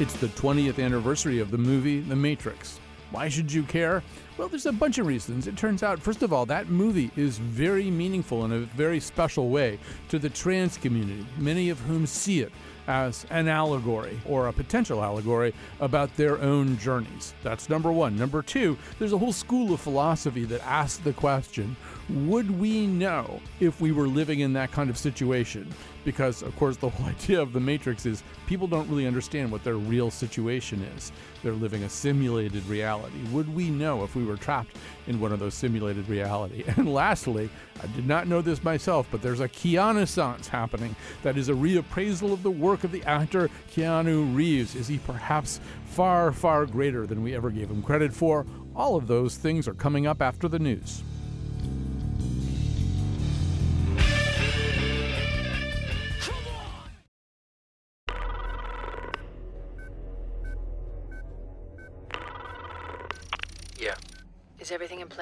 It's the 20th anniversary of the movie The Matrix. Why should you care? Well, there's a bunch of reasons. It turns out, first of all, that movie is very meaningful in a very special way to the trans community, many of whom see it as an allegory or a potential allegory about their own journeys. That's number one. Number two, there's a whole school of philosophy that asks the question would we know if we were living in that kind of situation? Because, of course, the whole idea of the Matrix is people don't really understand what their real situation is. They're living a simulated reality. Would we know if we were trapped in one of those simulated reality? And lastly, I did not know this myself, but there's a Keanu happening. That is a reappraisal of the work of the actor Keanu Reeves. Is he perhaps far, far greater than we ever gave him credit for? All of those things are coming up after the news.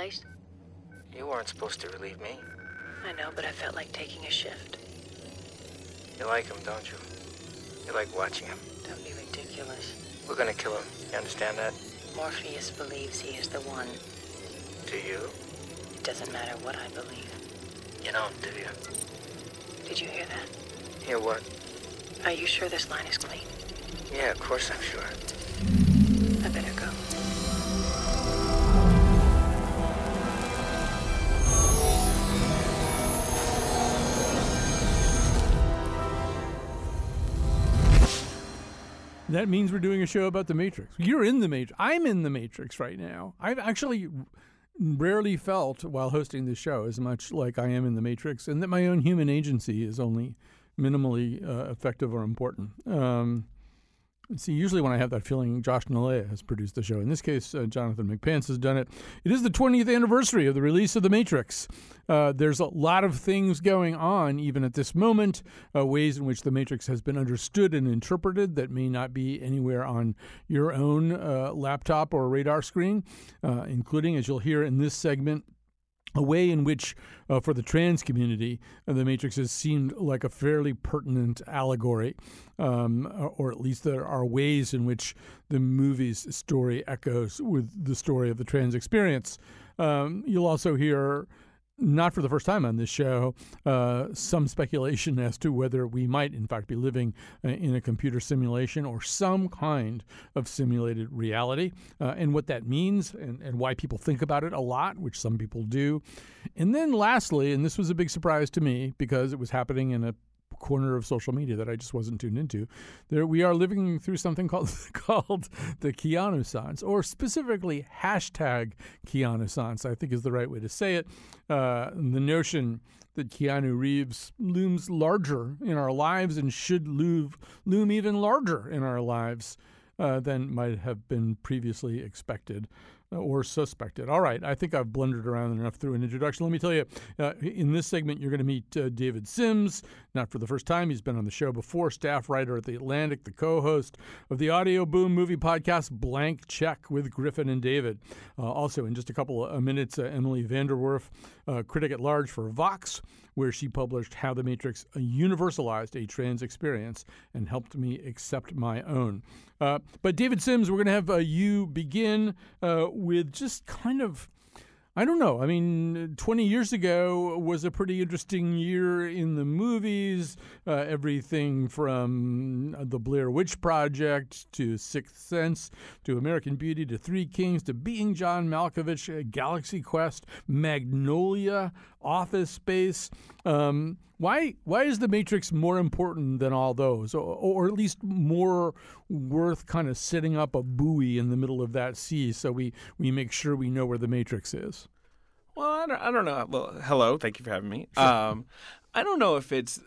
Place? You weren't supposed to relieve me. I know, but I felt like taking a shift. You like him, don't you? You like watching him. Don't be ridiculous. We're gonna kill him. You understand that? Morpheus believes he is the one. Do you? It doesn't matter what I believe. You don't, do you? Did you hear that? Hear what? Are you sure this line is clean? Yeah, of course I'm sure. That means we're doing a show about the Matrix. You're in the Matrix. I'm in the Matrix right now. I've actually rarely felt while hosting this show as much like I am in the Matrix, and that my own human agency is only minimally uh, effective or important. Um, See, usually when I have that feeling, Josh Nalea has produced the show. In this case, uh, Jonathan McPants has done it. It is the 20th anniversary of the release of The Matrix. Uh, there's a lot of things going on, even at this moment, uh, ways in which The Matrix has been understood and interpreted that may not be anywhere on your own uh, laptop or radar screen, uh, including, as you'll hear in this segment, a way in which, uh, for the trans community, uh, the Matrix has seemed like a fairly pertinent allegory, um, or at least there are ways in which the movie's story echoes with the story of the trans experience. Um, you'll also hear not for the first time on this show, uh, some speculation as to whether we might, in fact, be living uh, in a computer simulation or some kind of simulated reality, uh, and what that means, and, and why people think about it a lot, which some people do. And then, lastly, and this was a big surprise to me because it was happening in a corner of social media that I just wasn't tuned into. There, we are living through something called called the Keanussance, or specifically hashtag Keanussance. I think is the right way to say it. Uh, the notion that Keanu Reeves looms larger in our lives and should loom, loom even larger in our lives uh, than might have been previously expected or suspected. All right, I think I've blundered around enough through an introduction. Let me tell you, uh, in this segment, you're going to meet uh, David Sims, not for the first time. He's been on the show before, staff writer at The Atlantic, the co host of the Audio Boom movie podcast, Blank Check with Griffin and David. Uh, also, in just a couple of minutes, uh, Emily VanDerWerff, uh, critic at large for Vox, where she published How the Matrix Universalized a Trans Experience and helped me accept my own. Uh, but David Sims, we're going to have uh, you begin uh, with just kind of. I don't know. I mean, 20 years ago was a pretty interesting year in the movies. Uh, everything from The Blair Witch Project to Sixth Sense to American Beauty to Three Kings to Being John Malkovich, uh, Galaxy Quest, Magnolia, Office Space. Um, why why is the Matrix more important than all those, or, or, at least more worth kind of setting up a buoy in the middle of that sea so we we make sure we know where the Matrix is? Well, I don't, I don't know. Well, hello, thank you for having me. Sure. Um, I don't know if it's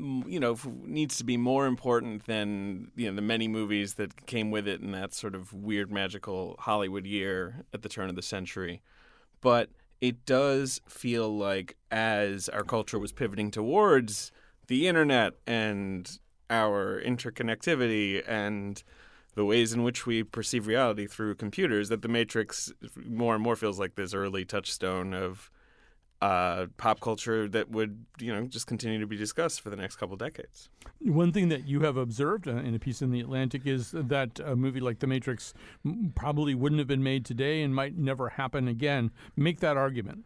you know needs to be more important than you know the many movies that came with it in that sort of weird magical Hollywood year at the turn of the century, but it does feel like as our culture was pivoting towards the internet and our interconnectivity and the ways in which we perceive reality through computers that the matrix more and more feels like this early touchstone of uh, pop culture that would you know just continue to be discussed for the next couple decades. One thing that you have observed uh, in a piece in the Atlantic is that a movie like The Matrix probably wouldn't have been made today and might never happen again. Make that argument.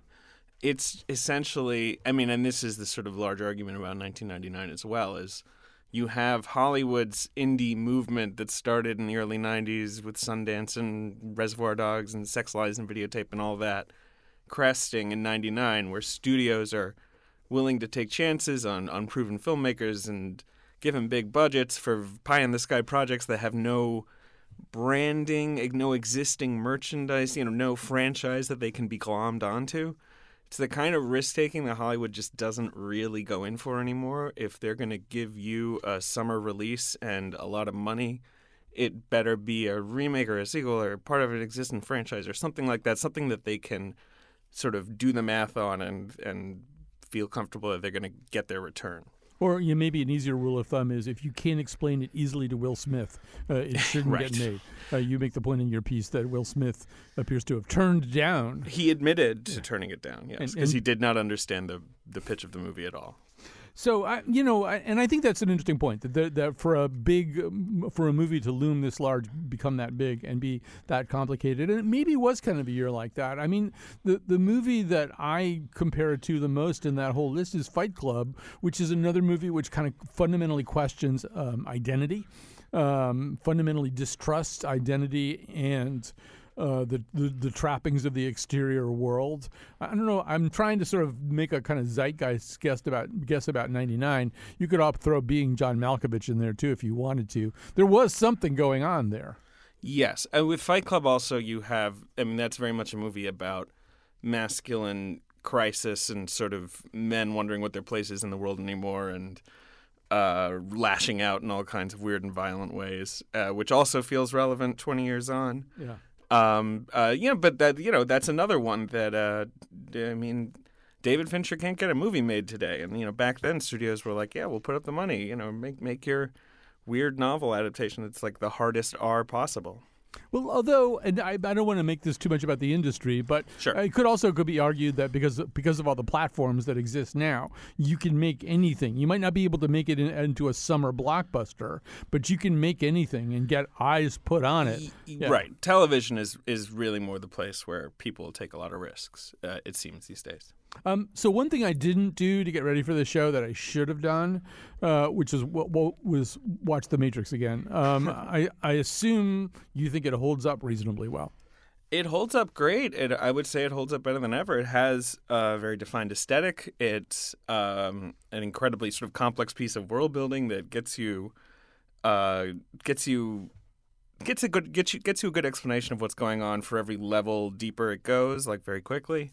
It's essentially, I mean, and this is the sort of large argument about 1999 as well, is you have Hollywood's indie movement that started in the early 90s with Sundance and Reservoir Dogs and Sex Lies and Videotape and all that, cresting in 99, where studios are willing to take chances on unproven filmmakers and give them big budgets for pie in the sky projects that have no branding, no existing merchandise, you know, no franchise that they can be glommed onto. It's the kind of risk taking that Hollywood just doesn't really go in for anymore. If they're going to give you a summer release and a lot of money, it better be a remake or a sequel or part of an existing franchise or something like that, something that they can sort of do the math on and and feel comfortable that they're going to get their return. Or you know, maybe an easier rule of thumb is if you can't explain it easily to Will Smith, uh, it shouldn't Right. get made. Uh, you make the point in your piece that Will Smith appears to have turned down. He admitted to turning it down, yes, because he did not understand the the pitch of the movie at all. So I, you know, I, and I think that's an interesting point that, that that for a big um, for a movie to loom this large, become that big, and be that complicated, and it maybe was kind of a year like that. I mean, the the movie that I compare it to the most in that whole list is Fight Club, which is another movie which kind of fundamentally questions um, identity, um, fundamentally distrusts identity and uh, the, the the trappings of the exterior world. I don't know. I'm trying to sort of make a kind of zeitgeist guess about guess about '99. You could throw being John Malkovich in there too if you wanted to. There was something going on there. Yes, and with Fight Club also you have. I mean, that's very much a movie about masculine crisis and sort of men wondering what their place is in the world anymore and uh, lashing out in all kinds of weird and violent ways, uh, which also feels relevant 20 years on. Yeah. Um, uh, but that you know that's another one that uh, I mean, David Fincher can't get a movie made today, and you know back then studios were like, yeah, we'll put up the money, you know, make make your weird novel adaptation that's like the hardest R possible. Well, although, and I, I don't want to make this too much about the industry, but Sure. it could also could be argued that because because of all the platforms that exist now, you can make anything. You might not be able to make it in, into a summer blockbuster, but you can make anything and get eyes put on it. Yeah. Right. Television is is really more the place where people take a lot of risks. Uh, it seems these days. Um, so one thing I didn't do to get ready for the show that I should have done, uh, which is what, what was watch The Matrix again. Um, I I assume you think it holds up reasonably well. It holds up great. It, I would say it holds up better than ever. It has a very defined aesthetic. It's um, an incredibly sort of complex piece of world building that gets you, uh, gets you, gets a good gets you gets you a good explanation of what's going on for every level deeper it goes, like very quickly.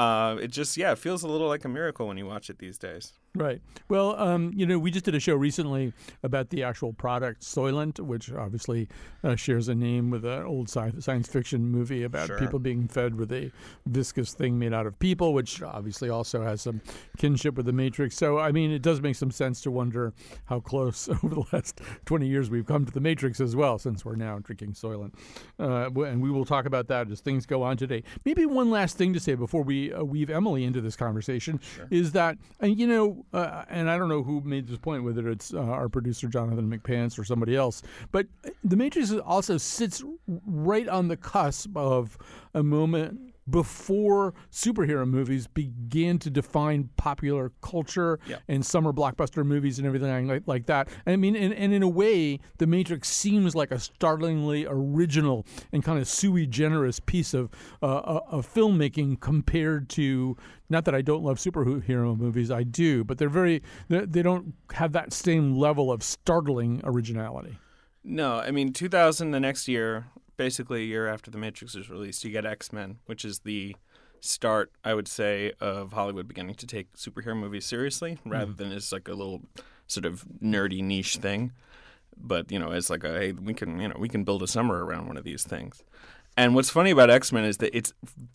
Uh, it just yeah, it feels a little like a miracle when you watch it these days. Right. Well, um, you know, we just did a show recently about the actual product Soylent, which obviously uh, shares a name with an old sci- science fiction movie about Sure. people being fed with a viscous thing made out of people, which obviously also has some kinship with the Matrix. So, I mean, it does make some sense to wonder how close over the last 20 years we've come to the Matrix as well, since we're now drinking Soylent. Uh, and we will talk about that as things go on today. Maybe one last thing to say before we uh, weave Emily into this conversation is that, and you know, uh, and I don't know who made this point, whether it's uh, our producer Jonathan McPants or somebody else, but The Matrix also sits right on the cusp of a moment before superhero movies began to define popular culture Yeah. and summer blockbuster movies and everything like, like that. I mean, and, and in a way, The Matrix seems like a startlingly original and kind of sui generis piece of, uh, uh, of filmmaking compared to. Not that I don't love superhero movies, I do, but they're very they they don't have that same level of startling originality. No, I mean 2000, the next year, basically a year after The Matrix is released, you get X Men, which is the start, I would say, of Hollywood beginning to take superhero movies seriously, hmm. rather than as like a little sort of nerdy niche thing. But you know, as like a hey, we can you know we can build a summer around one of these things. And what's funny about X Men is that it's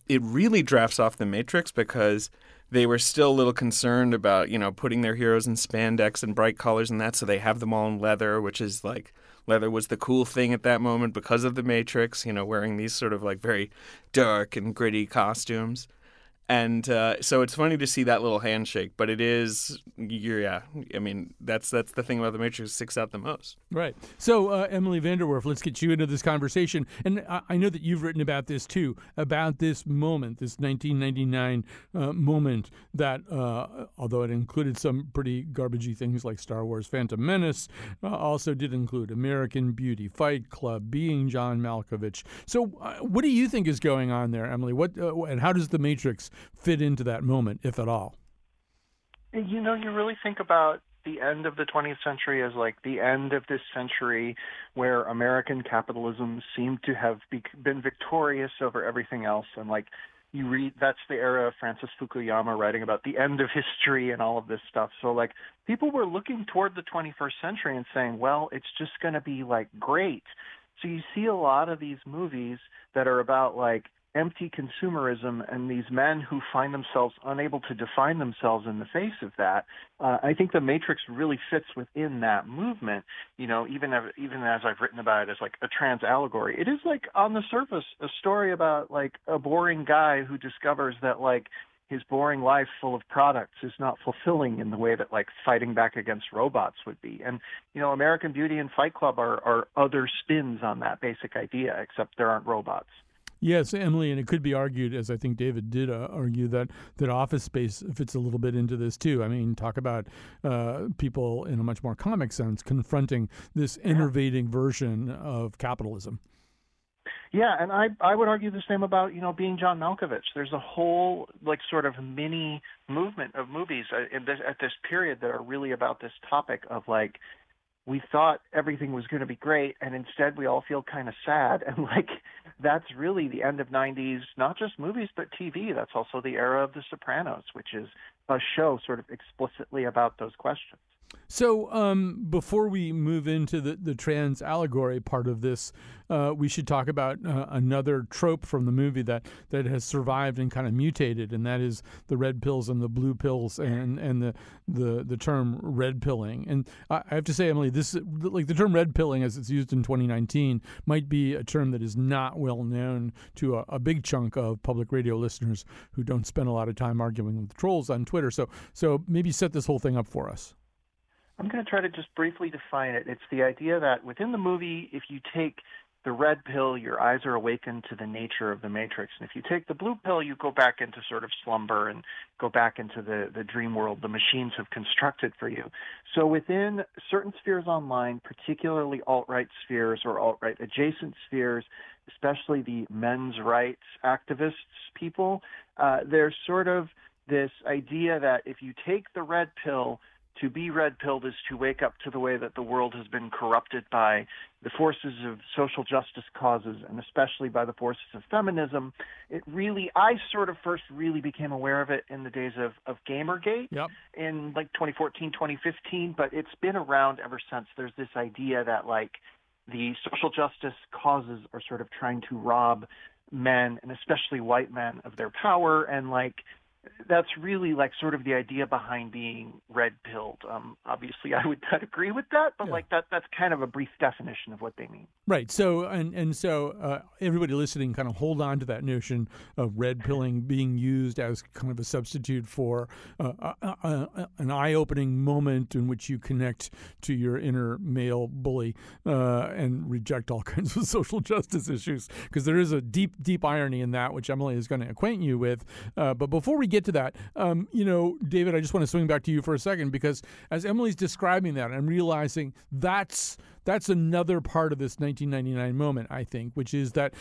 it really drafts off the Matrix because they were still a little concerned about you know putting their heroes in spandex and bright colors and that, so they have them all in leather, which is like leather was the cool thing at that moment because of the Matrix. You know, wearing these sort of like very dark and gritty costumes. And uh, so it's funny to see that little handshake. But it is, yeah. I mean, that's that's the thing about the Matrix sticks out the most. Right. So, uh, Emily VanDerWerff, let's get you into this conversation. And I, I, know that you've written about this too, about this moment, this 1999 uh, moment that, uh, although it included some pretty garbagey things like Star Wars Phantom Menace, uh, also did include American Beauty, Fight Club, Being John Malkovich. So, uh, what do you think is going on there, Emily? What And how does The Matrix fit into that moment, if at all? You know, you really think about the end of the 20th century as like the end of this century where American capitalism seemed to have be- been victorious over everything else. And like you read, that's the era of Francis Fukuyama writing about the end of history and all of this stuff. So like people were looking toward the 21st century and saying, well, it's just going to be like great. So you see a lot of these movies that are about like empty consumerism and these men who find themselves unable to define themselves in the face of that. Uh, I think the Matrix really fits within that movement. You know, even even as I've written about it as like a trans allegory, it is like on the surface a story about like a boring guy who discovers that like his boring life full of products is not fulfilling in the way that like fighting back against robots would be. And you know, American Beauty and Fight Club are are other spins on that basic idea, except there aren't robots. Yes, Emily, and it could be argued, as I think David did uh, argue, that that Office Space fits a little bit into this too. I mean, talk about uh, people in a much more comic sense confronting this innovating version of capitalism. Yeah, and I I would argue the same about you know being John Malkovich. There's a whole like sort of mini movement of movies uh, this, at this period that are really about this topic of like we thought everything was going to be great and instead we all feel kind of sad. And like that's really the end of 90s not just movies but TV that's also the era of the sopranos which is a show sort of explicitly about those questions so, um, before we move into the, the trans allegory part of this, uh, we should talk about uh, another trope from the movie that, that has survived and kind of mutated, and that is the red pills and the blue pills, and, and the, the, the term red pilling. And I have to say, Emily, this like the term red pilling, as it's used in 2019, might be a term that is not well known to a, a big chunk of public radio listeners who don't spend a lot of time arguing with trolls on Twitter. So, so maybe set this whole thing up for us. I'm going to try to just briefly define it. It's the idea that within the movie, if you take the red pill, your eyes are awakened to the nature of the matrix. And if you take the blue pill, you go back into sort of slumber and go back into the, the dream world the machines have constructed for you. So within certain spheres online, particularly alt-right spheres or alt-right adjacent spheres, especially the men's rights activists people, uh, there's sort of this idea that if you take the red pill, to be red pilled is to wake up to the way that the world has been corrupted by the forces of social justice causes and especially by the forces of feminism. It really, I sort of first really became aware of it in the days of, of Gamergate yep. in like 2014, 2015, but it's been around ever since. There's this idea that like the social justice causes are sort of trying to rob men and especially white men of their power and like that's really like sort of the idea behind being red pilled. Um, obviously, I would not agree with that, but yeah. like that that's kind of a brief definition of what they mean. Right. So and and so uh, everybody listening, kind of hold on to that notion of red pilling being used as kind of a substitute for uh, a, uh, a, uh, uh, an eye opening moment in which you connect to your inner male bully uh, and reject all kinds of social justice issues because there is a deep deep irony in that, which Emily is going to acquaint you with. but before we get get to that. Um, you know, David, I just want to swing back to you for a second because as Emily's describing that, I'm realizing that's that's another part of this 1999 moment, I think, which is that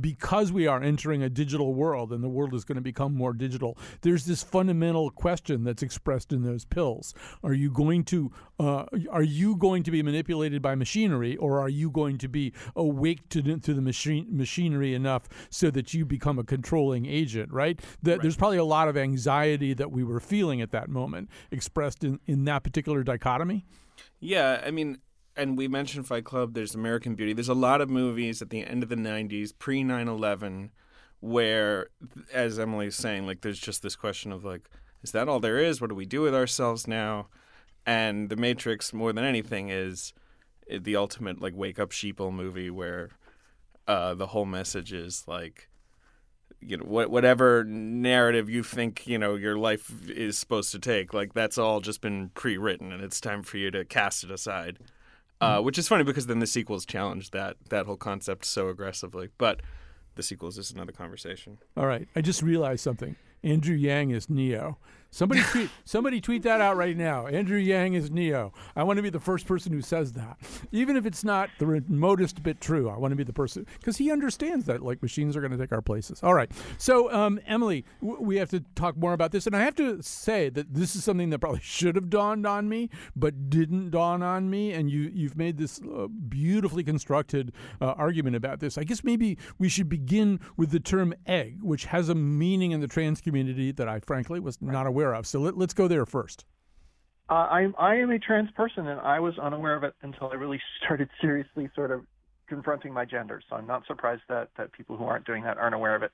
because we are entering a digital world and the world is going to become more digital, there's this fundamental question that's expressed in those pills. Are you going to uh, are you going to be manipulated by machinery, or are you going to be awake to, to the machine machinery enough so that you become a controlling agent? Right? That right. there's probably a lot of anxiety that we were feeling at that moment expressed in in that particular dichotomy. Yeah, I mean, and we mentioned Fight Club. There's American Beauty. There's a lot of movies at the end of the '90s, pre 9/11, where, as Emily's saying, like there's just this question of like, is that all there is? What do we do with ourselves now? And The Matrix, more than anything, is the ultimate like wake up sheeple movie where uh, the whole message is like you know what, whatever narrative you think you know your life is supposed to take like that's all just been pre-written and it's time for you to cast it aside uh, which is funny because then the sequels challenge that that whole concept so aggressively but the sequels is another conversation All right. I just realized something. Andrew Yang is Neo. Somebody tweet somebody tweet that out right now. Andrew Yang is Neo. I want to be the first person who says that. Even if it's not the remotest bit true, I want to be the person because he understands that like machines are going to take our places. All right. So, um, Emily, w- we have to talk more about this and I have to say that this is something that probably should have dawned on me but didn't dawn on me and you you've made this uh, beautifully constructed uh, argument about this. I guess maybe we should begin with the term egg, which has a meaning in the trans community that I frankly was not aware of. So let, let's go there first. Uh, I'm I am a trans person, and I was unaware of it until I really started seriously sort of confronting my gender. So I'm not surprised that that people who aren't doing that aren't aware of it.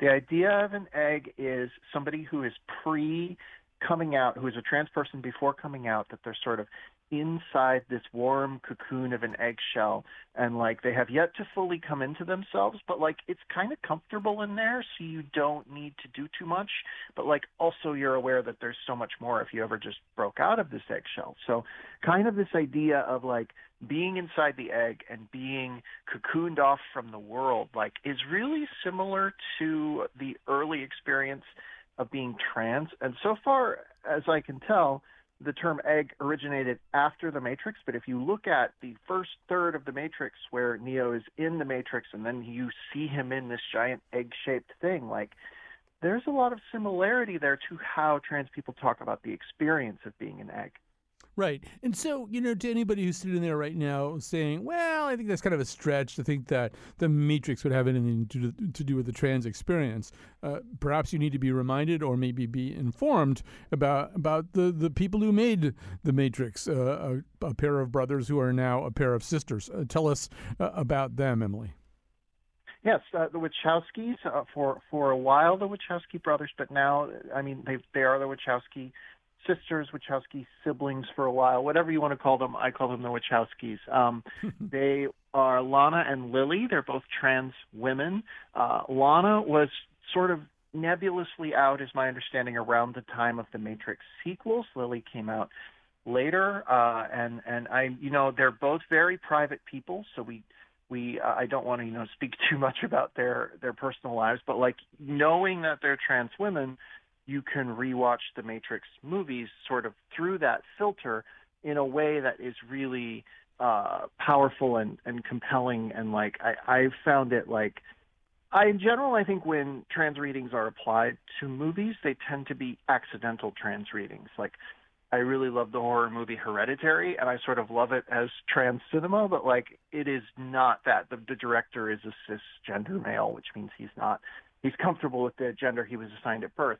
The idea of an egg is somebody who is pre coming out, who is a trans person before coming out, that they're sort of inside this warm cocoon of an eggshell and like they have yet to fully come into themselves but like it's kind of comfortable in there so you don't need to do too much. But like also you're aware that there's so much more if you ever just broke out of this eggshell. So kind of this idea of like being inside the egg and being cocooned off from the world like is really similar to the early experience of being trans. And so far as i can tell the term egg originated after the Matrix, but if you look at the first third of the Matrix where Neo is in the Matrix and then you see him in this giant egg shaped thing, like there's a lot of similarity there to how trans people talk about the experience of being an egg. Right. And so, you know, to anybody who's sitting there right now saying, well, I think that's kind of a stretch to think that the Matrix would have anything to do, to do with the trans experience, uh, perhaps you need to be reminded or maybe be informed about about the, the people who made the Matrix, uh, a, a, pair of brothers who are now a pair of sisters. Uh, tell us uh, about them, Emily. Yes, uh, the Wachowskis uh, for for a while the Wachowski brothers, but now I mean they they are the Wachowski sisters, Wachowski siblings for a while, whatever you want to call them. I call them the Wachowskis. Um, they are Lana and Lily. They're both trans women. Uh, Lana was sort of nebulously out, is my understanding, around the time of the Matrix sequels. Lily came out later, uh, and and I, you know, they're both very private people, so we. We, uh, I don't want to, you know, speak too much about their their personal lives, but like knowing that they're trans women, you can rewatch the Matrix movies sort of through that filter in a way that is really uh, powerful and, and compelling. And like I, I've found it like I in general I think when trans readings are applied to movies, they tend to be accidental trans readings. Like I really love the horror movie Hereditary, and I sort of love it as trans cinema, but like it is not that. The, the director is a cisgender male, which means he's not he's comfortable with the gender he was assigned at birth.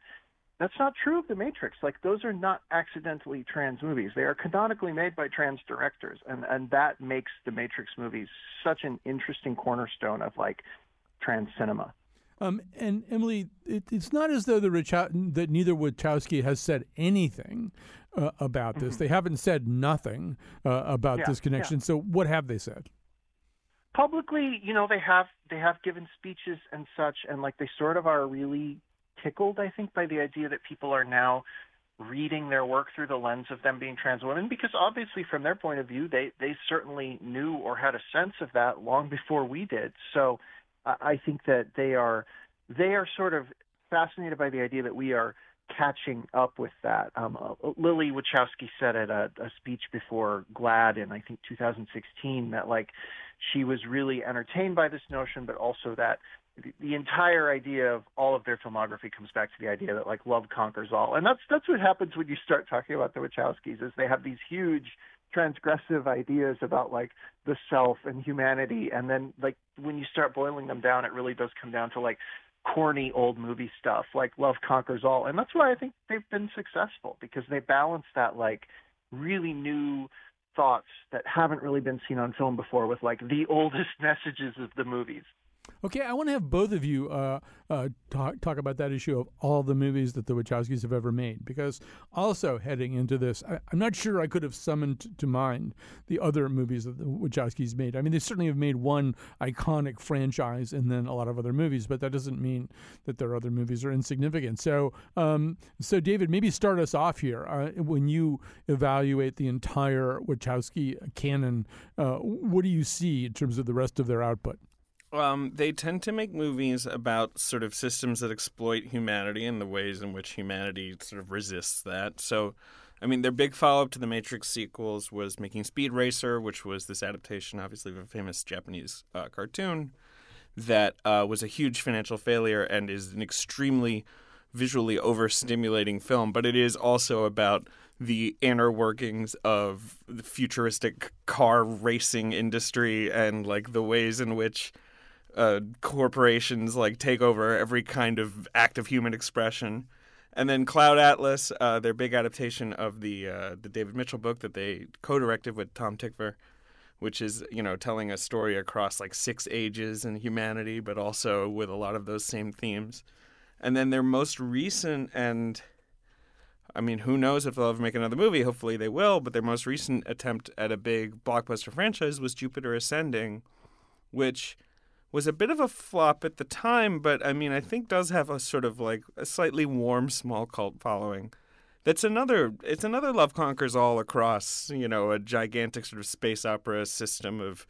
That's not true of The Matrix. Like those are not accidentally trans movies. They are canonically made by trans directors, and and that makes The Matrix movies such an interesting cornerstone of like trans cinema. Um, and Emily, it, it's not as though the Richow- that neither Wachowski has said anything uh, about this. Mm-hmm. They haven't said nothing uh, about Yeah, this connection. yeah. So what have they said? Publicly, you know, they have they have given speeches and such, and like they sort of are really tickled, I think, by the idea that people are now reading their work through the lens of them being trans women because obviously from their point of view they they certainly knew or had a sense of that long before we did. So i think that they are they are sort of fascinated by the idea that we are catching up with that. Um uh, lily wachowski said at a, a speech before GLAAD in i think 2016 that like she was really entertained by this notion but also that the, entire idea of all of their filmography comes back to the idea that like love conquers all, and that's that's what happens when you start talking about the Wachowskis. Is they have these huge transgressive ideas about like the self and humanity, and then like when you start boiling them down, it really does come down to like corny old movie stuff like love conquers all, and that's why I think they've been successful because they balance that like really new thoughts that haven't really been seen on film before with like the oldest messages of the movies. Okay, I want to have both of you uh, uh, talk, talk about that issue of all the movies that the Wachowskis have ever made. Because also heading into this, I, am not sure I could have summoned to mind the other movies that the Wachowskis made. I mean, they certainly have made one iconic franchise and then a lot of other movies, but that doesn't mean that their other movies are insignificant. So, um, so David, maybe start us off here. Uh, when you evaluate the entire Wachowski canon, uh, what do you see in terms of the rest of their output? Um, they tend to make movies about sort of systems that exploit humanity and the ways in which humanity sort of resists that. So, I mean, their big follow up to the Matrix sequels was making Speed Racer, which was this adaptation, obviously, of a famous Japanese uh, cartoon that uh, was a huge financial failure and is an extremely visually overstimulating film. But it is also about the inner workings of the futuristic car racing industry and like the ways in which uh, corporations like take over every kind of act of human expression. And then Cloud Atlas, uh, their big adaptation of the uh, the David Mitchell book that they co-directed with Tom Tykwer, which is you know telling a story across like six ages in humanity, but also with a lot of those same themes. And then their most recent and I mean, who knows if they'll ever make another movie? Hopefully they will. But their most recent attempt at a big blockbuster franchise was Jupiter Ascending, which was a bit of a flop at the time, but I mean, I think does have a sort of like a slightly warm small cult following. That's another. It's another Love Conquers All across. You know, a gigantic sort of space opera system of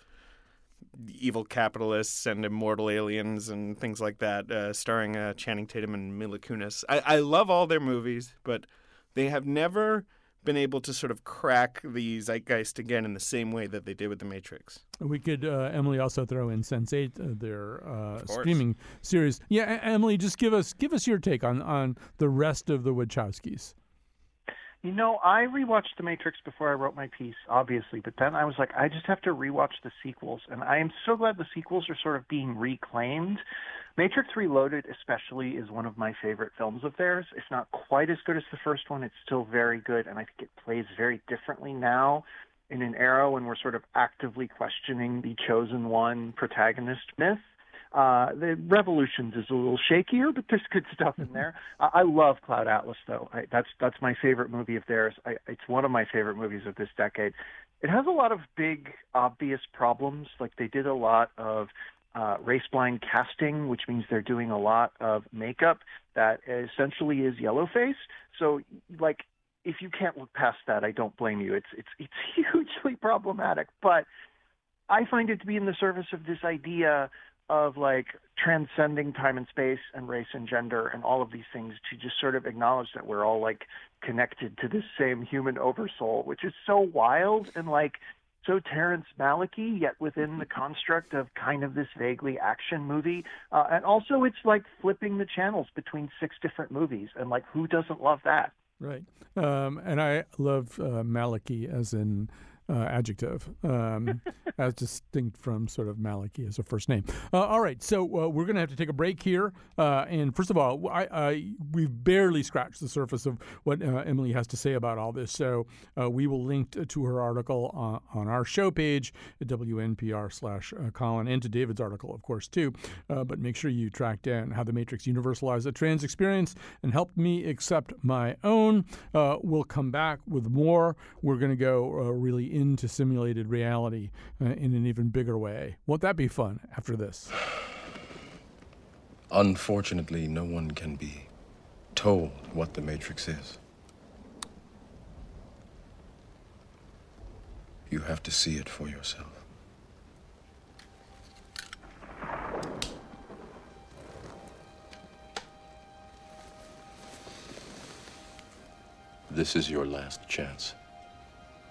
evil capitalists and immortal aliens and things like that, uh, starring uh, Channing Tatum and Mila Kunis. I, I love all their movies, but they have never been able to sort of crack the zeitgeist again in the same way that they did with the Matrix. We could, uh, Emily, also throw in Sense8, uh, their uh, streaming series. Yeah, Emily, just give us give us your take on on the rest of the Wachowskis. You know, I rewatched The Matrix before I wrote my piece, obviously, but then I was like, I just have to rewatch the sequels, and I am so glad the sequels are sort of being reclaimed Matrix Reloaded, especially, is one of my favorite films of theirs. It's not quite as good as the first one. It's still very good, and I think it plays very differently now in an era when we're sort of actively questioning the chosen one protagonist myth. Uh, the Revolutions is a little shakier, but there's good stuff in there. I, I love Cloud Atlas, though. I, that's that's my favorite movie of theirs. I, it's one of my favorite movies of this decade. It has a lot of big, obvious problems. Like they did a lot of uh, race blind casting, which means they're doing a lot of makeup that essentially is yellow face. So, like, if you can't look past that, I don't blame you. It's it's it's hugely problematic, but I find it to be in the service of this idea of like transcending time and space and race and gender and all of these things to just sort of acknowledge that we're all like connected to this same human oversoul, which is so wild and like so Terrence Malicky, yet within the construct of kind of this vaguely action movie. Uh, and also, it's like flipping the channels between six different movies, and like who doesn't love that? Right. Um, and I love uh, Malicky as in uh, adjective, um, as distinct from sort of Malachi as a first name. Uh, all right, so uh, we're going to have to take a break here. Uh, and first of all, I, I, we've barely scratched the surface of what uh, Emily has to say about all this. So uh, we will link to her article on our show page at WNPR slash Colin and to David's article, of course, too. but make sure you track down how the Matrix universalized the trans experience and helped me accept my own. we'll come back with more. We're going to go really into simulated reality uh, in an even bigger way. Won't that be fun after this? Unfortunately, no one can be told what the Matrix is. You have to see it for yourself. This is your last chance.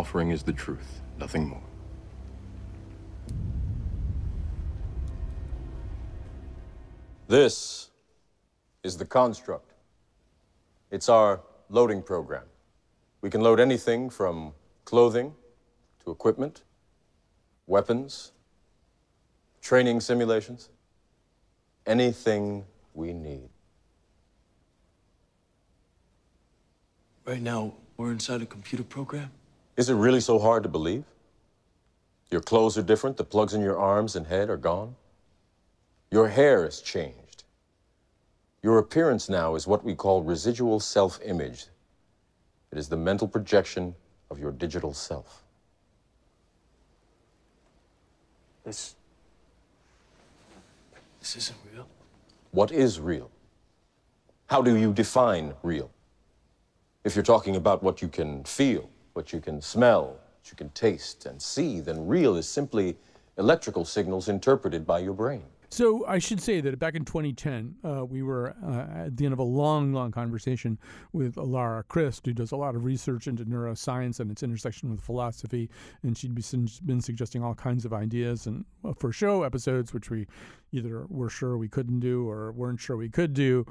offering is the truth, nothing more. This is the construct. It's our loading program. We can load anything from clothing to equipment, weapons, training simulations, anything we need. Right now, we're inside a computer program? Is it really so hard to believe? Your clothes are different, the plugs in your arms and head are gone. Your hair has changed. Your appearance now is what we call residual self image. It is the mental projection of your digital self. This. This isn't real. What is real? How do you define real? If you're talking about what you can feel, what you can smell, what you can taste and see, then real is simply electrical signals interpreted by your brain. So I should say that back in 2010, uh, we were uh, at the end of a long, long conversation with Lara Christ, who does a lot of research into neuroscience and its intersection with philosophy, and she'd be, been suggesting all kinds of ideas and uh, for show episodes, which we either were sure we couldn't do or weren't sure we could do,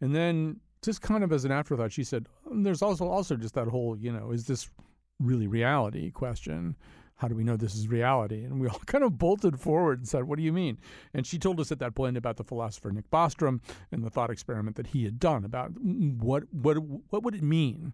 and then just kind of as an afterthought, she said, um, "There's also also just that whole, you know, is this really reality question?" how do we know this is reality? And we all kind of bolted forward and said, What do you mean? And she told us at that point about the philosopher Nick Bostrom and the thought experiment that he had done about mm, what what what would it mean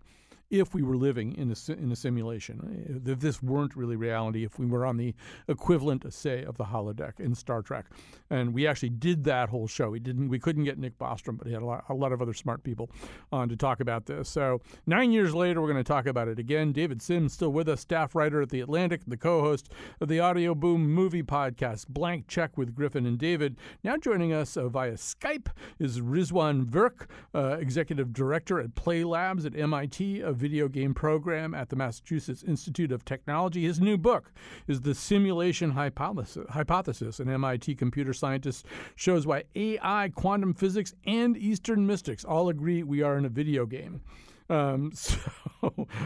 if we were living in a, in a simulation, if this weren't really reality, if we were on the equivalent, say, of the holodeck in Star Trek. And we actually did that whole show. We didn't, we couldn't get Nick Bostrom, but he had a lot, a lot of other smart people on to talk about this. So nine years later, we're going to talk about it again. David Sims still with us, staff writer at the Atlantic, the co-host of the Audio Boom movie podcast, Blank Check with Griffin and David. Now joining us uh, via Skype is Rizwan Virk, uh, executive director at Play Labs at MIT, video game program at the Massachusetts Institute of Technology. His new book is The Simulation Hypothesis. An MIT computer scientist shows why AI, quantum physics, and Eastern mystics all agree we are in a video game. Um, so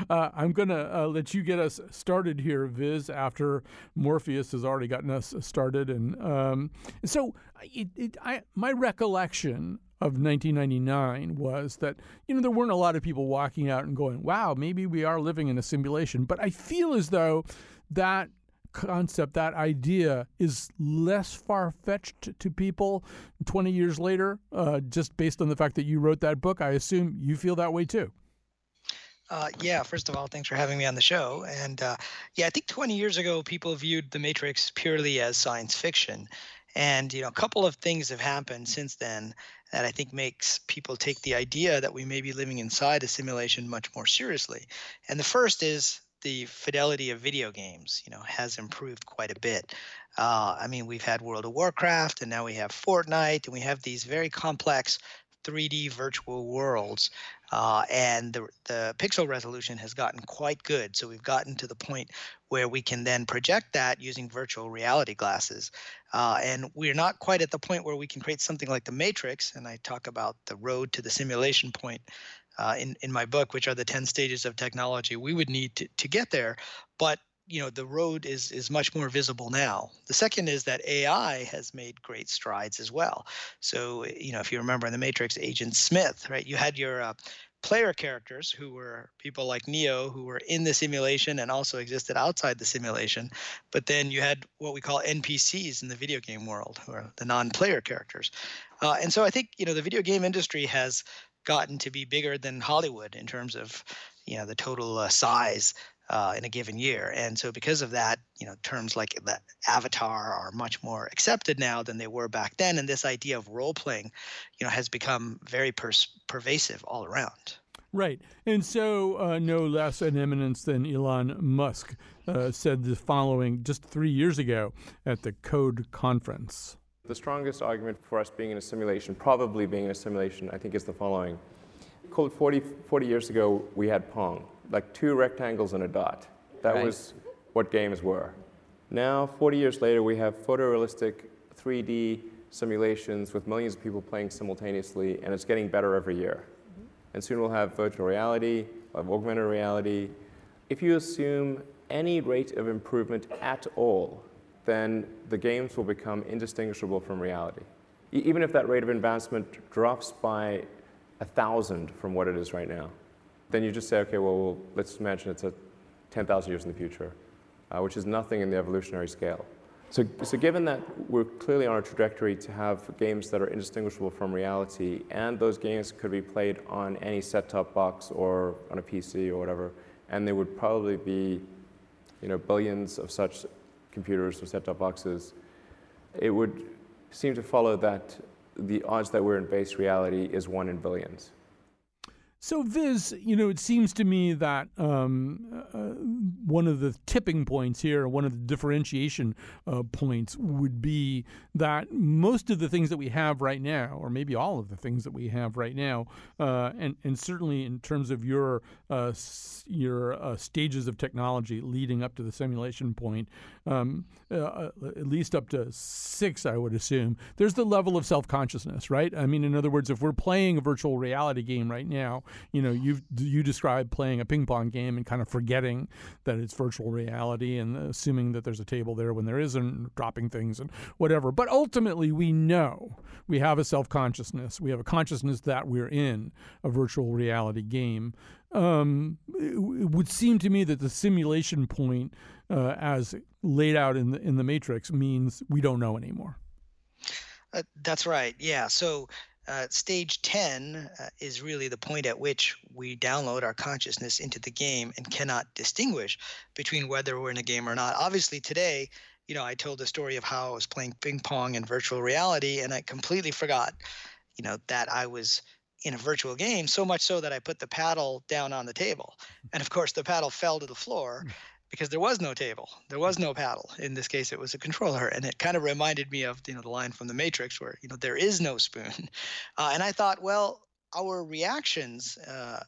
uh, I'm going to uh, let you get us started here, Riz, after Morpheus has already gotten us started. And um, so it, it, I, my recollection of 1999 was that you know there weren't a lot of people walking out and going, "Wow, maybe we are living in a simulation." But I feel as though that concept, that idea, is less far fetched to people 20 years later, uh, just based on the fact that you wrote that book. I assume you feel that way too. Uh, yeah, first of all, thanks for having me on the show. And uh, yeah, I think 20 years ago, people viewed The Matrix purely as science fiction. And you know, a couple of things have happened since then that I think makes people take the idea that we may be living inside a simulation much more seriously. And the first is the fidelity of video games, you know, has improved quite a bit. Uh, I mean, we've had World of Warcraft, and now we have Fortnite, and we have these very complex 3D virtual worlds uh, and the, the pixel resolution has gotten quite good. So we've gotten to the point where we can then project that using virtual reality glasses. Uh, and we're not quite at the point where we can create something like the Matrix. And I talk about the road to the simulation point uh, in, in my book, which are the 10 stages of technology we would need to, to get there. But you know the road is is much more visible now. The second is that ai has made great strides as well. So you know if you remember in the matrix agent smith right you had your uh, player characters who were people like neo who were in the simulation and also existed outside the simulation but then you had what we call npcs in the video game world who are the non-player characters. Uh, and so i think you know the video game industry has gotten to be bigger than hollywood in terms of you know the total uh, size uh, in a given year. And so, because of that, you know, terms like the avatar are much more accepted now than they were back then. And this idea of role playing, you know, has become very pers- pervasive all around. Right. And so, uh, no less an eminence than Elon Musk uh, said the following just three years ago at the Code Conference. The strongest argument for us being in a simulation, probably being in a simulation, I think is the following. Called 40, 40 years ago, we had Pong like two rectangles and a dot. That right. was what games were. Now, 40 years later, we have photorealistic 3D simulations with millions of people playing simultaneously, and it's getting better every year. Mm-hmm. And soon we'll have virtual reality, we'll have augmented reality. If you assume any rate of improvement at all, then the games will become indistinguishable from reality. E- even if that rate of advancement drops by a thousand from what it is right now, then you just say, okay, well, let's imagine it's a 10,000 years in the future, uh, which is nothing in the evolutionary scale. So, so given that we're clearly on a trajectory to have games that are indistinguishable from reality, and those games could be played on any set-top box or on a PC or whatever, and there would probably be, you know, billions of such computers or set-top boxes, it would seem to follow that the odds that we're in base reality is one in billions. So, Riz, you know, it seems to me that um, uh, one of the tipping points here, one of the differentiation uh, points would be that most of the things that we have right now, or maybe all of the things that we have right now, uh, and and certainly in terms of your uh, your uh, stages of technology leading up to the simulation point, um, uh, at least up to six, I would assume. There's the level of self consciousness, right? I mean, in other words, if we're playing a virtual reality game right now you know, you you describe playing a ping pong game and kind of forgetting that it's virtual reality and assuming that there's a table there when there isn't, dropping things and whatever. But ultimately, we know we have a self consciousness. We have a consciousness that we're in a virtual reality game. Um, it, it, would seem to me that the simulation point, uh, as laid out in the in the Matrix, means we don't know anymore. Uh, that's right. Yeah. So uh, stage 10 uh, is really the point at which we download our consciousness into the game and cannot distinguish between whether we're in a game or not. Obviously, today, you know, I told the story of how I was playing ping pong in virtual reality, and I completely forgot, you know, that I was in a virtual game, so much so that I put the paddle down on the table. And of course, the paddle fell to the floor because there was no table, there was no paddle. In this case, it was a controller, and it kind of reminded me of you know the line from The Matrix where you know there is no spoon, uh, and I thought, well, our reactions uh,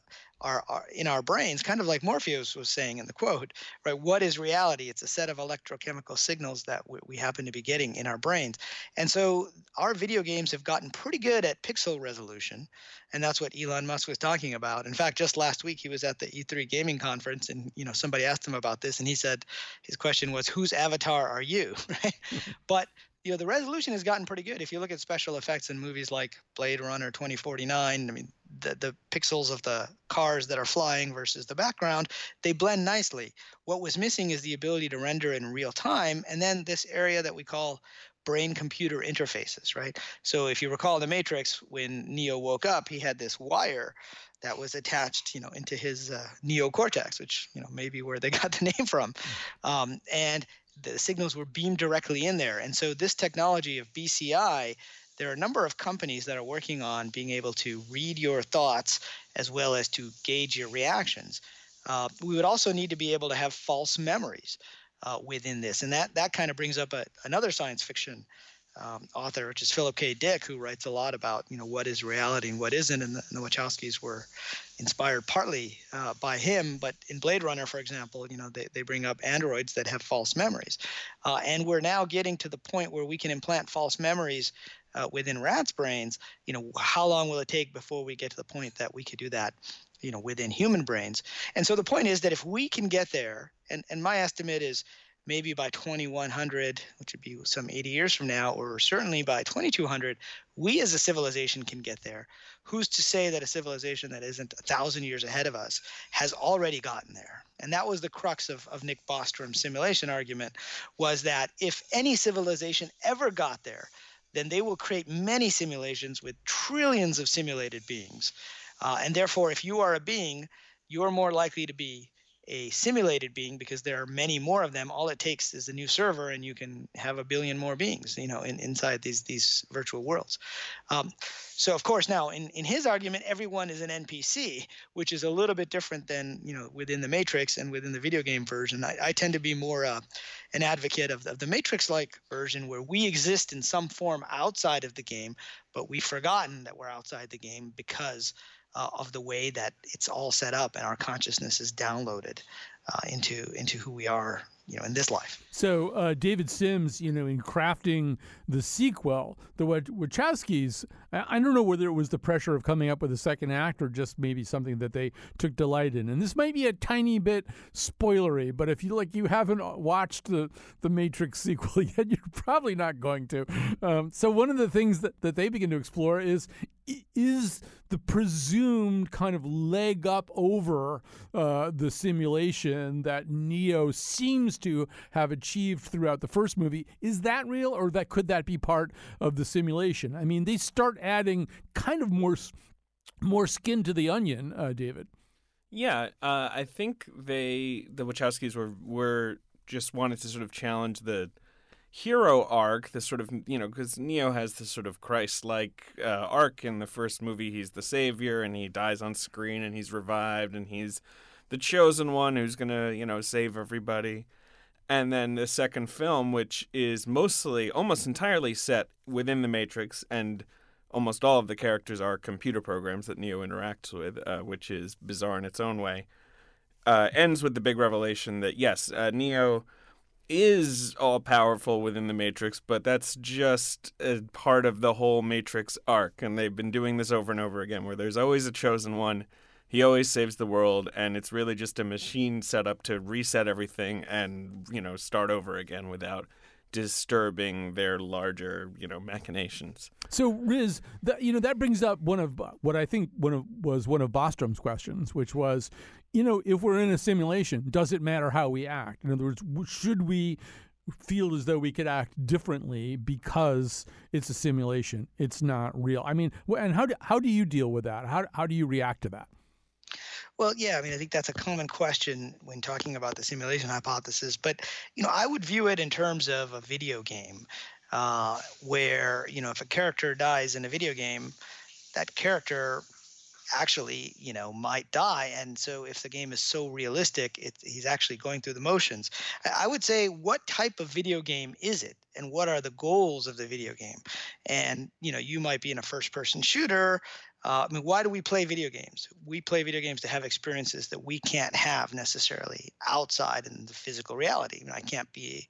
are, are, in our brains, kind of like Morpheus was saying in the quote, right? What is reality? It's a set of electrochemical signals that we, we happen to be getting in our brains. And so our video games have gotten pretty good at pixel resolution. And that's what Elon Musk was talking about. In fact, just last week he was at the E3 gaming conference and you know somebody asked him about this and he said his question was whose avatar are you? Right? but you know the resolution has gotten pretty good. If you look at special effects in movies like blade runner 2049 i mean the, the pixels of the cars that are flying versus the background they blend nicely. What was missing is the ability to render in real time and then this area that we call brain computer interfaces right? So if you recall the matrix when neo woke up he had this wire that was attached, you know, into his uh, neocortex, which you know maybe where they got the name from, um, and the signals were beamed directly in there. And so this technology of BCI, there are a number of companies that are working on being able to read your thoughts as well as to gauge your reactions. Uh, we would also need to be able to have false memories uh, within this, and that that kind of brings up a, another science fiction um, author, which is Philip K. Dick, who writes a lot about you know what is reality and what isn't, and the, and the Wachowskis were inspired partly uh, by him. But in Blade Runner, for example, you know they, they bring up androids that have false memories, uh, and we're now getting to the point where we can implant false memories uh, within rats' brains. You know, how long will it take before we get to the point that we could do that? You know, within human brains. And so the point is that if we can get there, and, and my estimate is maybe by 2100, which would be some 80 years from now, or certainly by 2200, we as a civilization can get there. Who's to say that a civilization that isn't a thousand years ahead of us has already gotten there? And that was the crux of, of Nick Bostrom's simulation argument was that if any civilization ever got there, then they will create many simulations with trillions of simulated beings. Uh, and therefore, if you are a being, you're more likely to be a simulated being because there are many more of them. All it takes is a new server and you can have a billion more beings you know in, inside these these virtual worlds. Um, so of course now in, in his argument everyone is an npc which is a little bit different than you know within the matrix and within the video game version. I, I tend to be more uh, an advocate of, of the matrix like version where we exist in some form outside of the game but we've forgotten that we're outside the game because uh, of the way that it's all set up and our consciousness is downloaded uh, into into who we are you know, in this life. So uh, David Sims, you know, in crafting the sequel, the Wachowskis, I don't know whether it was the pressure of coming up with a second act or just maybe something that they took delight in. And this might be a tiny bit spoilery, but if you like, you haven't watched the the Matrix sequel yet, you're probably not going to. Um, so one of the things that, that they begin to explore is is the presumed kind of leg up over uh, the simulation that Neo seems to have achieved throughout the first movie. Is that real, or that could that be part of the simulation? I mean, they start adding kind of more more skin to the onion, uh, David. Yeah, uh, I think they the Wachowskis were were just wanted to sort of challenge the hero arc, this sort of you know, because Neo has this sort of Christ-like uh, arc in the first movie. He's the savior, and he dies on screen, and he's revived, and he's the chosen one who's gonna you know save everybody. And then the second film, which is mostly, almost entirely set within the Matrix, and almost all of the characters are computer programs that Neo interacts with, uh, which is bizarre in its own way. Uh, ends with the big revelation that yes, uh, Neo is all powerful within the Matrix, but that's just a part of the whole Matrix arc. And they've been doing this over and over again, where there's always a chosen one. He always saves the world, and it's really just a machine set up to reset everything and, you know, start over again without disturbing their larger, you know, machinations. So, Riz, you know, that brings up one of what I think one of was one of Bostrom's questions, which was, you know, if we're in a simulation, does it matter how we act? In other words, should we feel as though we could act differently because it's a simulation? It's not real. I mean, and how do, how do you deal with that? How, how do you react to that? Well, yeah, I mean, I think that's a common question when talking about the simulation hypothesis. But, you know, I would view it in terms of a video game uh, where, you know, if a character dies in a video game, that character actually you know might die and so if the game is so realistic it, he's actually going through the motions i would say what type of video game is it and what are the goals of the video game and you know you might be in a first person shooter uh, I mean, why do we play video games? We play video games to have experiences that we can't have necessarily outside in the physical reality. I, mean, I can't be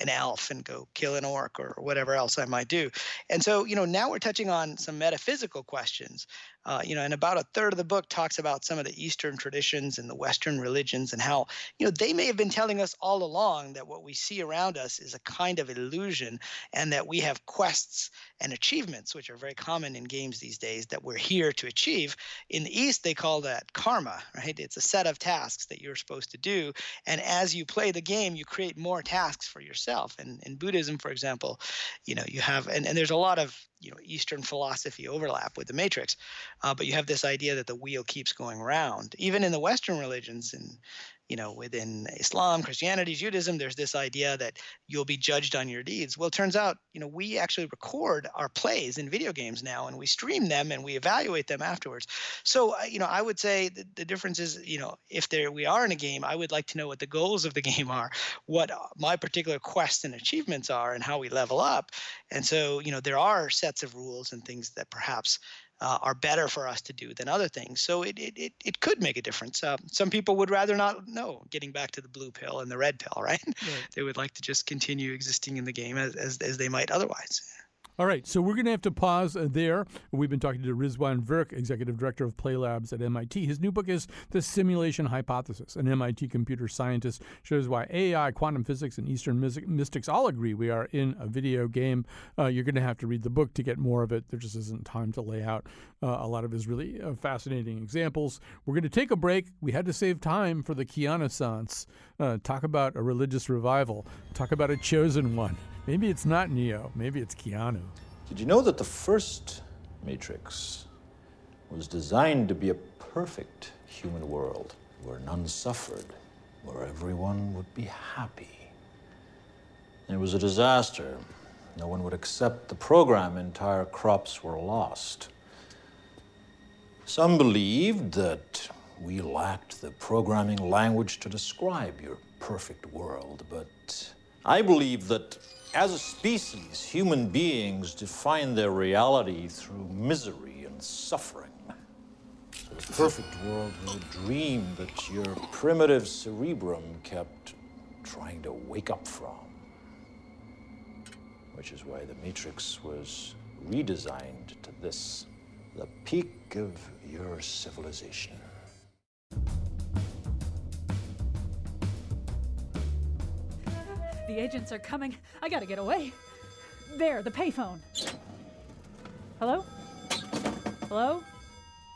an elf and go kill an orc or whatever else I might do. And so, you know, now we're touching on some metaphysical questions. Uh, you know, and about a third of the book talks about some of the Eastern traditions and the Western religions and how, you know, they may have been telling us all along that what we see around us is a kind of illusion and that we have quests and achievements, which are very common in games these days, that we're here to achieve. In the East, they call that karma, right? It's a set of tasks that you're supposed to do. And as you play the game, you create more tasks for yourself. And in Buddhism, for example, you know, you have, and, and there's a lot of you know Eastern philosophy overlap with the Matrix, uh, but you have this idea that the wheel keeps going round. Even in the Western religions, you know, within Islam, Christianity, Judaism, there's this idea that you'll be judged on your deeds. Well, it turns out, you know, we actually record our plays in video games now and we stream them and we evaluate them afterwards. So, you know, I would say the, the difference is, you know, if there we are in a game, I would like to know what the goals of the game are, what my particular quests and achievements are, and how we level up. And so, you know, there are sets of rules and things that perhaps uh, are better for us to do than other things. So it, it, it, it could make a difference. Uh, some people would rather not know, getting back to the blue pill and the red pill, right? right. they would like to just continue existing in the game as, as, as they might otherwise. All right, so we're going to have to pause uh, there. We've been talking to Rizwan Virk, Executive Director of Play Labs at MIT. His new book is The Simulation Hypothesis. An MIT computer scientist shows why AI, quantum physics, and Eastern mystics all agree we are in a video game. Uh, you're going to have to read the book to get more of it. There just isn't time to lay out uh, a lot of his really uh, fascinating examples. We're going to take a break. We had to save time for the Sans. Uh, talk about a religious revival, talk about a chosen one. Maybe it's not Neo. Maybe it's Keanu. Did you know that the first Matrix was designed to be a perfect human world where none suffered, where everyone would be happy? It was a disaster. No one would accept the program. Entire crops were lost. Some believed that we lacked the programming language to describe your perfect world, but I believe that as a species, human beings define their reality through misery and suffering. The perfect world was a dream that your primitive cerebrum kept trying to wake up from. Which is why the Matrix was redesigned to this the peak of your civilization. The agents are coming. I gotta get away. There, the payphone. Hello? Hello?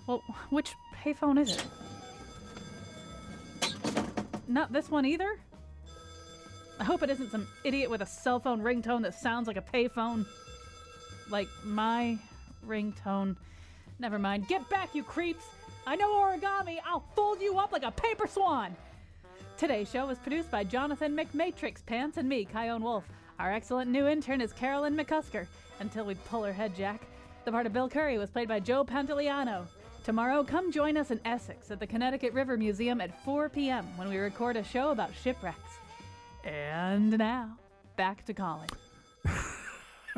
Well, which payphone is it? Not this one either? I hope it isn't some idiot with a cell phone ringtone that sounds like a payphone. Like my ringtone. Never mind. Get back, you creeps! I know origami! I'll fold you up like a paper swan! Today's show was produced by Jonathan McMatrix Pants and me, Chion Wolf. Our excellent new intern is Carolyn McCusker. Until we pull her head, Jack. The part of Bill Curry was played by Joe Pantoliano. Tomorrow, come join us in Essex at the Connecticut River Museum at 4 p.m. when we record a show about shipwrecks. And now, back to Colin.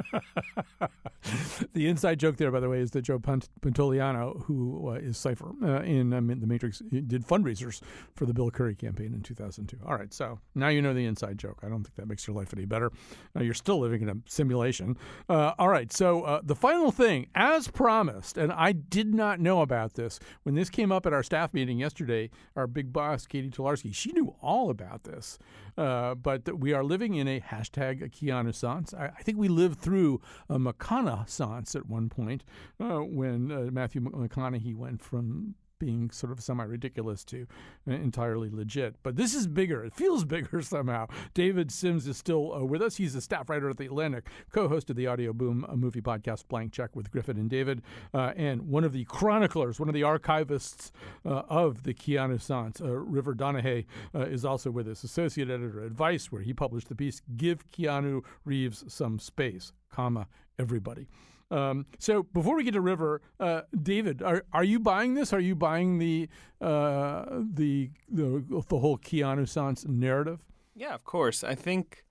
the inside joke there, by the way, is that Joe Pant- Pantoliano, who uh, is Cypher uh, in um, The Matrix, did fundraisers for the Bill Curry campaign in 2002. All right, so now you know the inside joke. I don't think that makes your life any better. Now you're still living in a simulation. Uh, all right, so uh, the final thing, as promised, and I did not know about this when this came up at our staff meeting yesterday. Our big boss, Katie Tolarski, she knew all about this. Uh, but we are living in a hashtag Keanu. I, I think we lived through a McConaughey at one point uh, when uh, Matthew McConaughey went from being sort of semi ridiculous to entirely legit. But this is bigger. It feels bigger somehow. David Sims is still uh, with us. He's a staff writer at The Atlantic, co host of the Audioboom movie podcast Blank Check with Griffin and David, uh, and one of the chroniclers, one of the archivists uh, of the Keanussance. Uh, River Donaghey uh, is also with us, associate editor at Vice, where he published the piece Give Keanu Reeves Some Space, comma, everybody. Um, so before we get to River, uh, David, are are you buying this? Are you buying the uh, the, the the whole Keanussance narrative? Yeah, of course. I think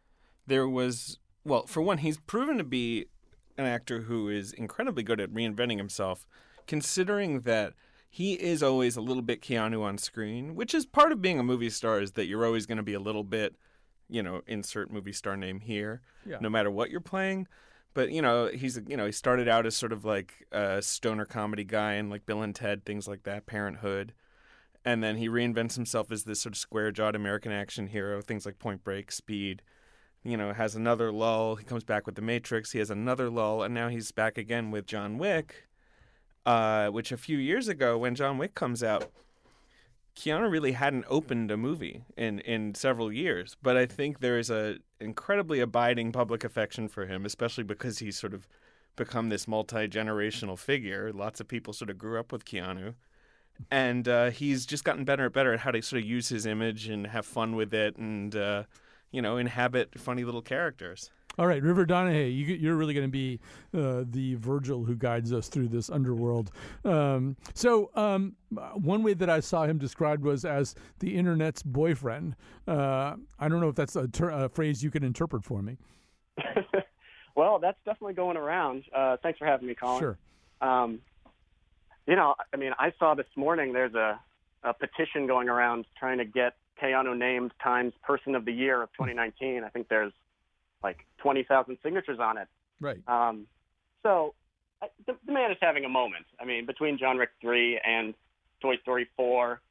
there was well, for one, he's proven to be an actor who is incredibly good at reinventing himself, considering that he is always a little bit Keanu on screen, which is part of being a movie star is that you're always going to be a little bit, you know, insert movie star name here, Yeah. no matter what you're playing. But you know, he's you know he started out as sort of like a stoner comedy guy and like Bill and Ted, things like that, Parenthood, and then he reinvents himself as this sort of square-jawed American action hero, things like Point Break, Speed. You know, has another lull. He comes back with The Matrix. He has another lull, and now he's back again with John Wick. Uh, which a few years ago, when John Wick comes out, Keanu really hadn't opened a movie in, in several years, but I think there is a incredibly abiding public affection for him, especially because he's sort of become this multi generational figure. Lots of people sort of grew up with Keanu, and uh, he's just gotten better and better at how to sort of use his image and have fun with it, and uh, you know, inhabit funny little characters. All right, River Donaghey, you, you're really going to be uh, the Virgil who guides us through this underworld. Um, so, um, one way that I saw him described was as the internet's boyfriend. Uh, I don't know if that's a, ter- a phrase you can interpret for me. Well, that's definitely going around. Uh, thanks for having me, Colin. Sure. Um, you know, I mean, I saw this morning there's a, a petition going around trying to get Keanu named Times Person of the Year of 2019. I think there's like 20,000 signatures on it. Right. Um, so I- the, the man is having a moment. I mean, between John Wick 3 and Toy Story 4,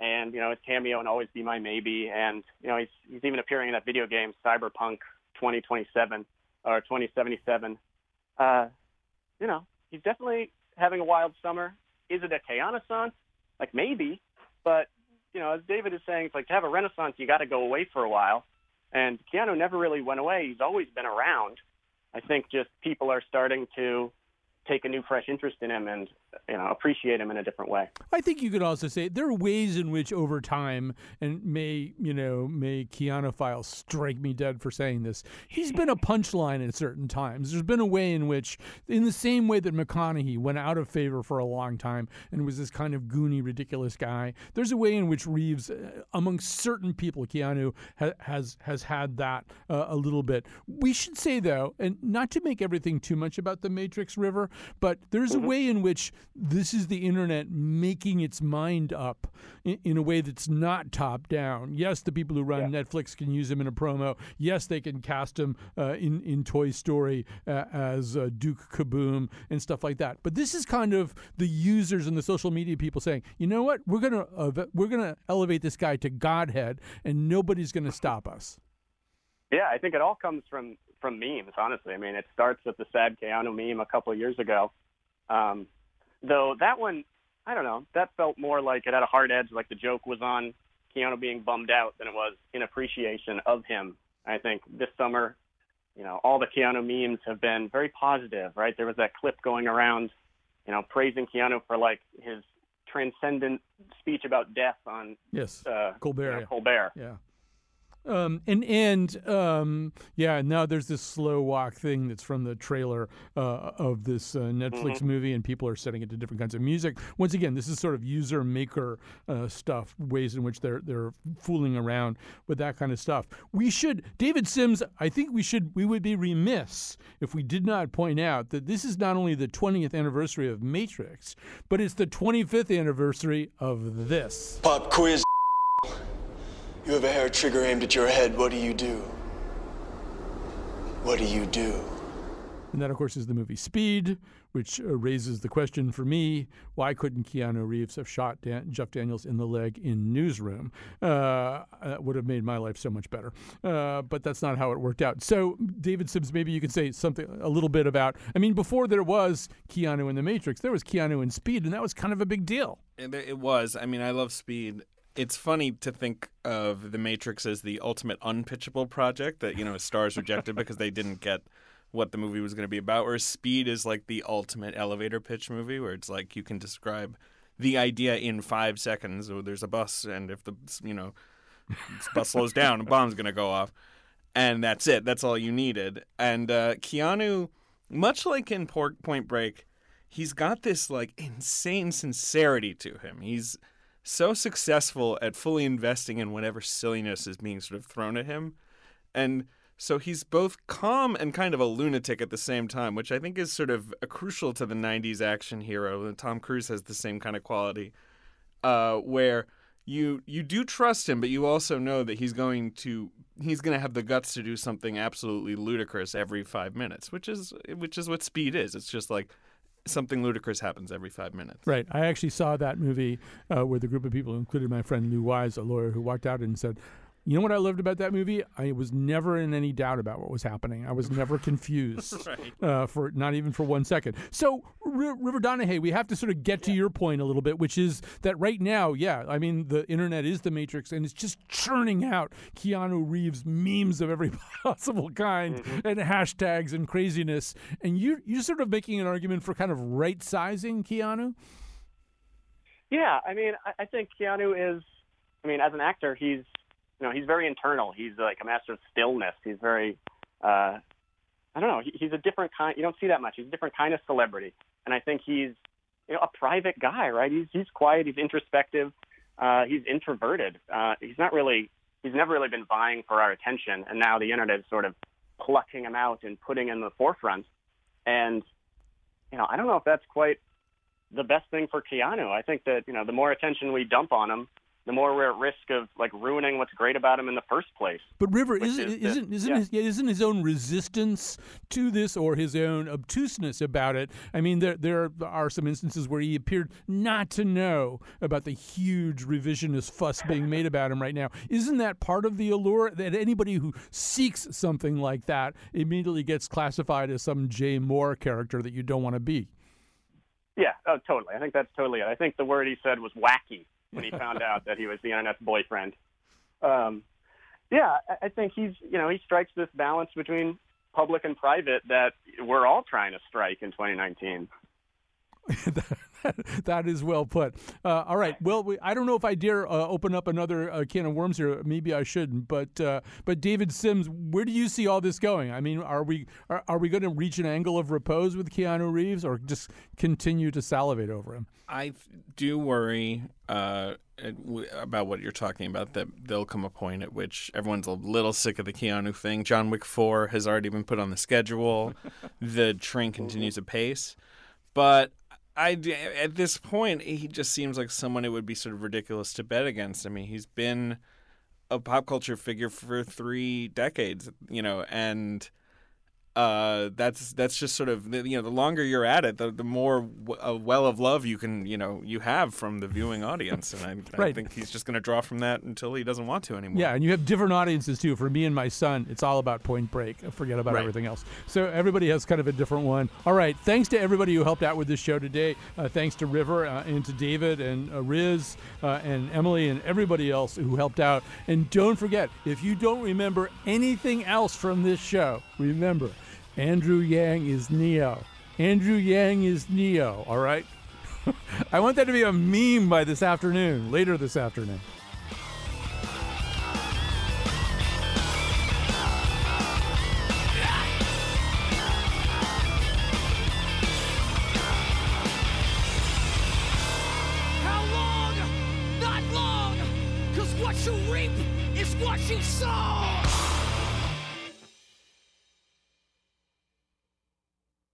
and you know his cameo in Always Be My Maybe, and you know he's he's even appearing in that video game Cyberpunk 2027 or 2077. Uh, you know, he's definitely having a wild summer. Is it a Renaissance? Like maybe, but you know, as David is saying, it's like to have a renaissance, you got to go away for a while. And Keanu never really went away. He's always been around. I think just people are starting to take a new, fresh interest in him and you know appreciate him in a different way. I think you could also say there are ways in which over time, and may you know may Keanu files strike me dead for saying this. He's been a punchline at certain times. There's been a way in which, in the same way that McConaughey went out of favor for a long time and was this kind of goony, ridiculous guy. There's a way in which Reeves, uh, among certain people, Keanu ha- has has had that uh, a little bit. We should say though, and not to make everything too much about the Matrix River, but there's a way in which this is the internet making its mind up in, in a way that's not top down. Yes, the people who run yeah. Netflix can use him in a promo. Yes, they can cast him uh, in in Toy Story uh, as uh, Duke Kaboom and stuff like that. But this is kind of the users and the social media people saying, you know what, we're gonna uh, we're gonna elevate this guy to godhead, and nobody's gonna stop us. Yeah, I think it all comes from from memes. Honestly, I mean, it starts with the sad Keanu meme a couple of years ago. Um, though that one, I don't know, that felt more like it had a hard edge. Like the joke was on Keanu being bummed out than it was in appreciation of him. I think this summer, you know, all the Keanu memes have been very positive, right? There was that clip going around, you know, praising Keanu for like his transcendent speech about death on yes uh, Colbert. You know, Colbert. Yeah. Um, and and um, yeah, now there's this slow walk thing that's from the trailer uh, of this uh, Netflix mm-hmm. movie, and people are setting it to different kinds of music. Once again, this is sort of user maker uh, stuff, ways in which they're they're fooling around with that kind of stuff. We should, David Sims. I think we should. We would be remiss if we did not point out that this is not only the 20th anniversary of Matrix, but it's the 25th anniversary of this pop quiz. You have a hair trigger aimed at your head. What do you do? What do you do? And that, of course, is the movie Speed, which uh, raises the question for me why couldn't Keanu Reeves have shot Dan- Jeff Daniels in the leg in Newsroom? Uh, that would have made my life so much better. Uh, but that's not how it worked out. So, David Sims, maybe you could say something a little bit about. I mean, before there was Keanu in The Matrix, there was Keanu in Speed, and that was kind of a big deal. It was. I mean, I love Speed it's funny to think of the Matrix as the ultimate unpitchable project that you know stars rejected because they didn't get what the movie was going to be about. Whereas Speed is like the ultimate elevator pitch movie, where it's like you can describe the idea in five seconds. Oh, there's a bus, and if the you know bus slows down, a bomb's going to go off, and that's it. That's all you needed. And uh, Keanu, much like in Point Break, he's got this like insane sincerity to him. He's so successful at fully investing in whatever silliness is being sort of thrown at him. And so he's both calm and kind of a lunatic at the same time, which I think is sort of crucial to the 90s action hero. And Tom Cruise has the same kind of quality uh, where you you do trust him, but you also know that he's going to he's going to have the guts to do something absolutely ludicrous every 5 minutes, which is which is what speed is. It's just like something ludicrous happens every five minutes. Right. I actually saw that movie uh, with a group of people, including my friend Lou Wise, a lawyer who walked out and said, you know what I loved about that movie? I was never in any doubt about what was happening. I was never confused right. uh, for not even for one second. So, R- River Donaghey, we have to sort of get yeah. to your point a little bit, which is that right now, yeah, I mean, the internet is the matrix, and it's just churning out Keanu Reeves memes of every possible kind mm-hmm. and hashtags and craziness. And you you're sort of making an argument for kind of right sizing Keanu. Yeah, I mean, I, I think Keanu is. I mean, as an actor, he's you know, he's very internal. He's like a master of stillness. He's very, uh, I don't know, he, he's a different kind. You don't see that much. He's a different kind of celebrity, and I think he's, you know, a private guy, right? He's he's quiet. He's introspective. Uh, he's introverted. Uh, he's not really. He's never really been vying for our attention, and now the internet is sort of plucking him out and putting him in the forefront. And you know, I don't know if that's quite the best thing for Keanu. I think that you know, the more attention we dump on him, the more we're at risk of like ruining what's great about him in the first place. But River isn't is isn't isn't, yeah. his, isn't his own resistance to this or his own obtuseness about it? I mean, there there are some instances where he appeared not to know about the huge revisionist fuss being made about him right now. Isn't that part of the allure that anybody who seeks something like that immediately gets classified as some Jay Moore character that you don't want to be? Yeah, oh, totally. I think that's totally it. I think the word he said was wacky when he found out that he was the internet's boyfriend. Um, yeah, I think he's you know he strikes this balance between public and private that we're all trying to strike in 2019. that is well put. Uh, all right. Well, we, I don't know if I dare uh, open up another uh, can of worms here. Maybe I shouldn't. But uh, but David Sims, where do you see all this going? I mean, are we are, are we going to reach an angle of repose with Keanu Reeves, or just continue to salivate over him? I do worry uh, about what you're talking about. That there'll come a point at which everyone's a little sick of the Keanu thing. John Wick Four has already been put on the schedule. the train continues apace, but I at this point he just seems like someone it would be sort of ridiculous to bet against. I mean, he's been a pop culture figure for three decades, you know, and uh, that's that's just sort of you know the longer you're at it, the the more w- a well of love you can you know you have from the viewing audience, and I, I Right. think he's just going to draw from that until he doesn't want to anymore. Yeah, and you have different audiences too. For me and my son, it's all about Point Break. Forget about Right. everything else. So everybody has kind of a different one. All right. Thanks to everybody who helped out with this show today. Uh, thanks to River uh, and to David and uh, Riz uh, and Emily and everybody else who helped out. And don't forget, if you don't remember anything else from this show, remember, Andrew Yang is Neo. Andrew Yang is Neo. All right. I want that to be a meme by this afternoon, later this afternoon. How long? Not long! Cause what you reap is what you sow!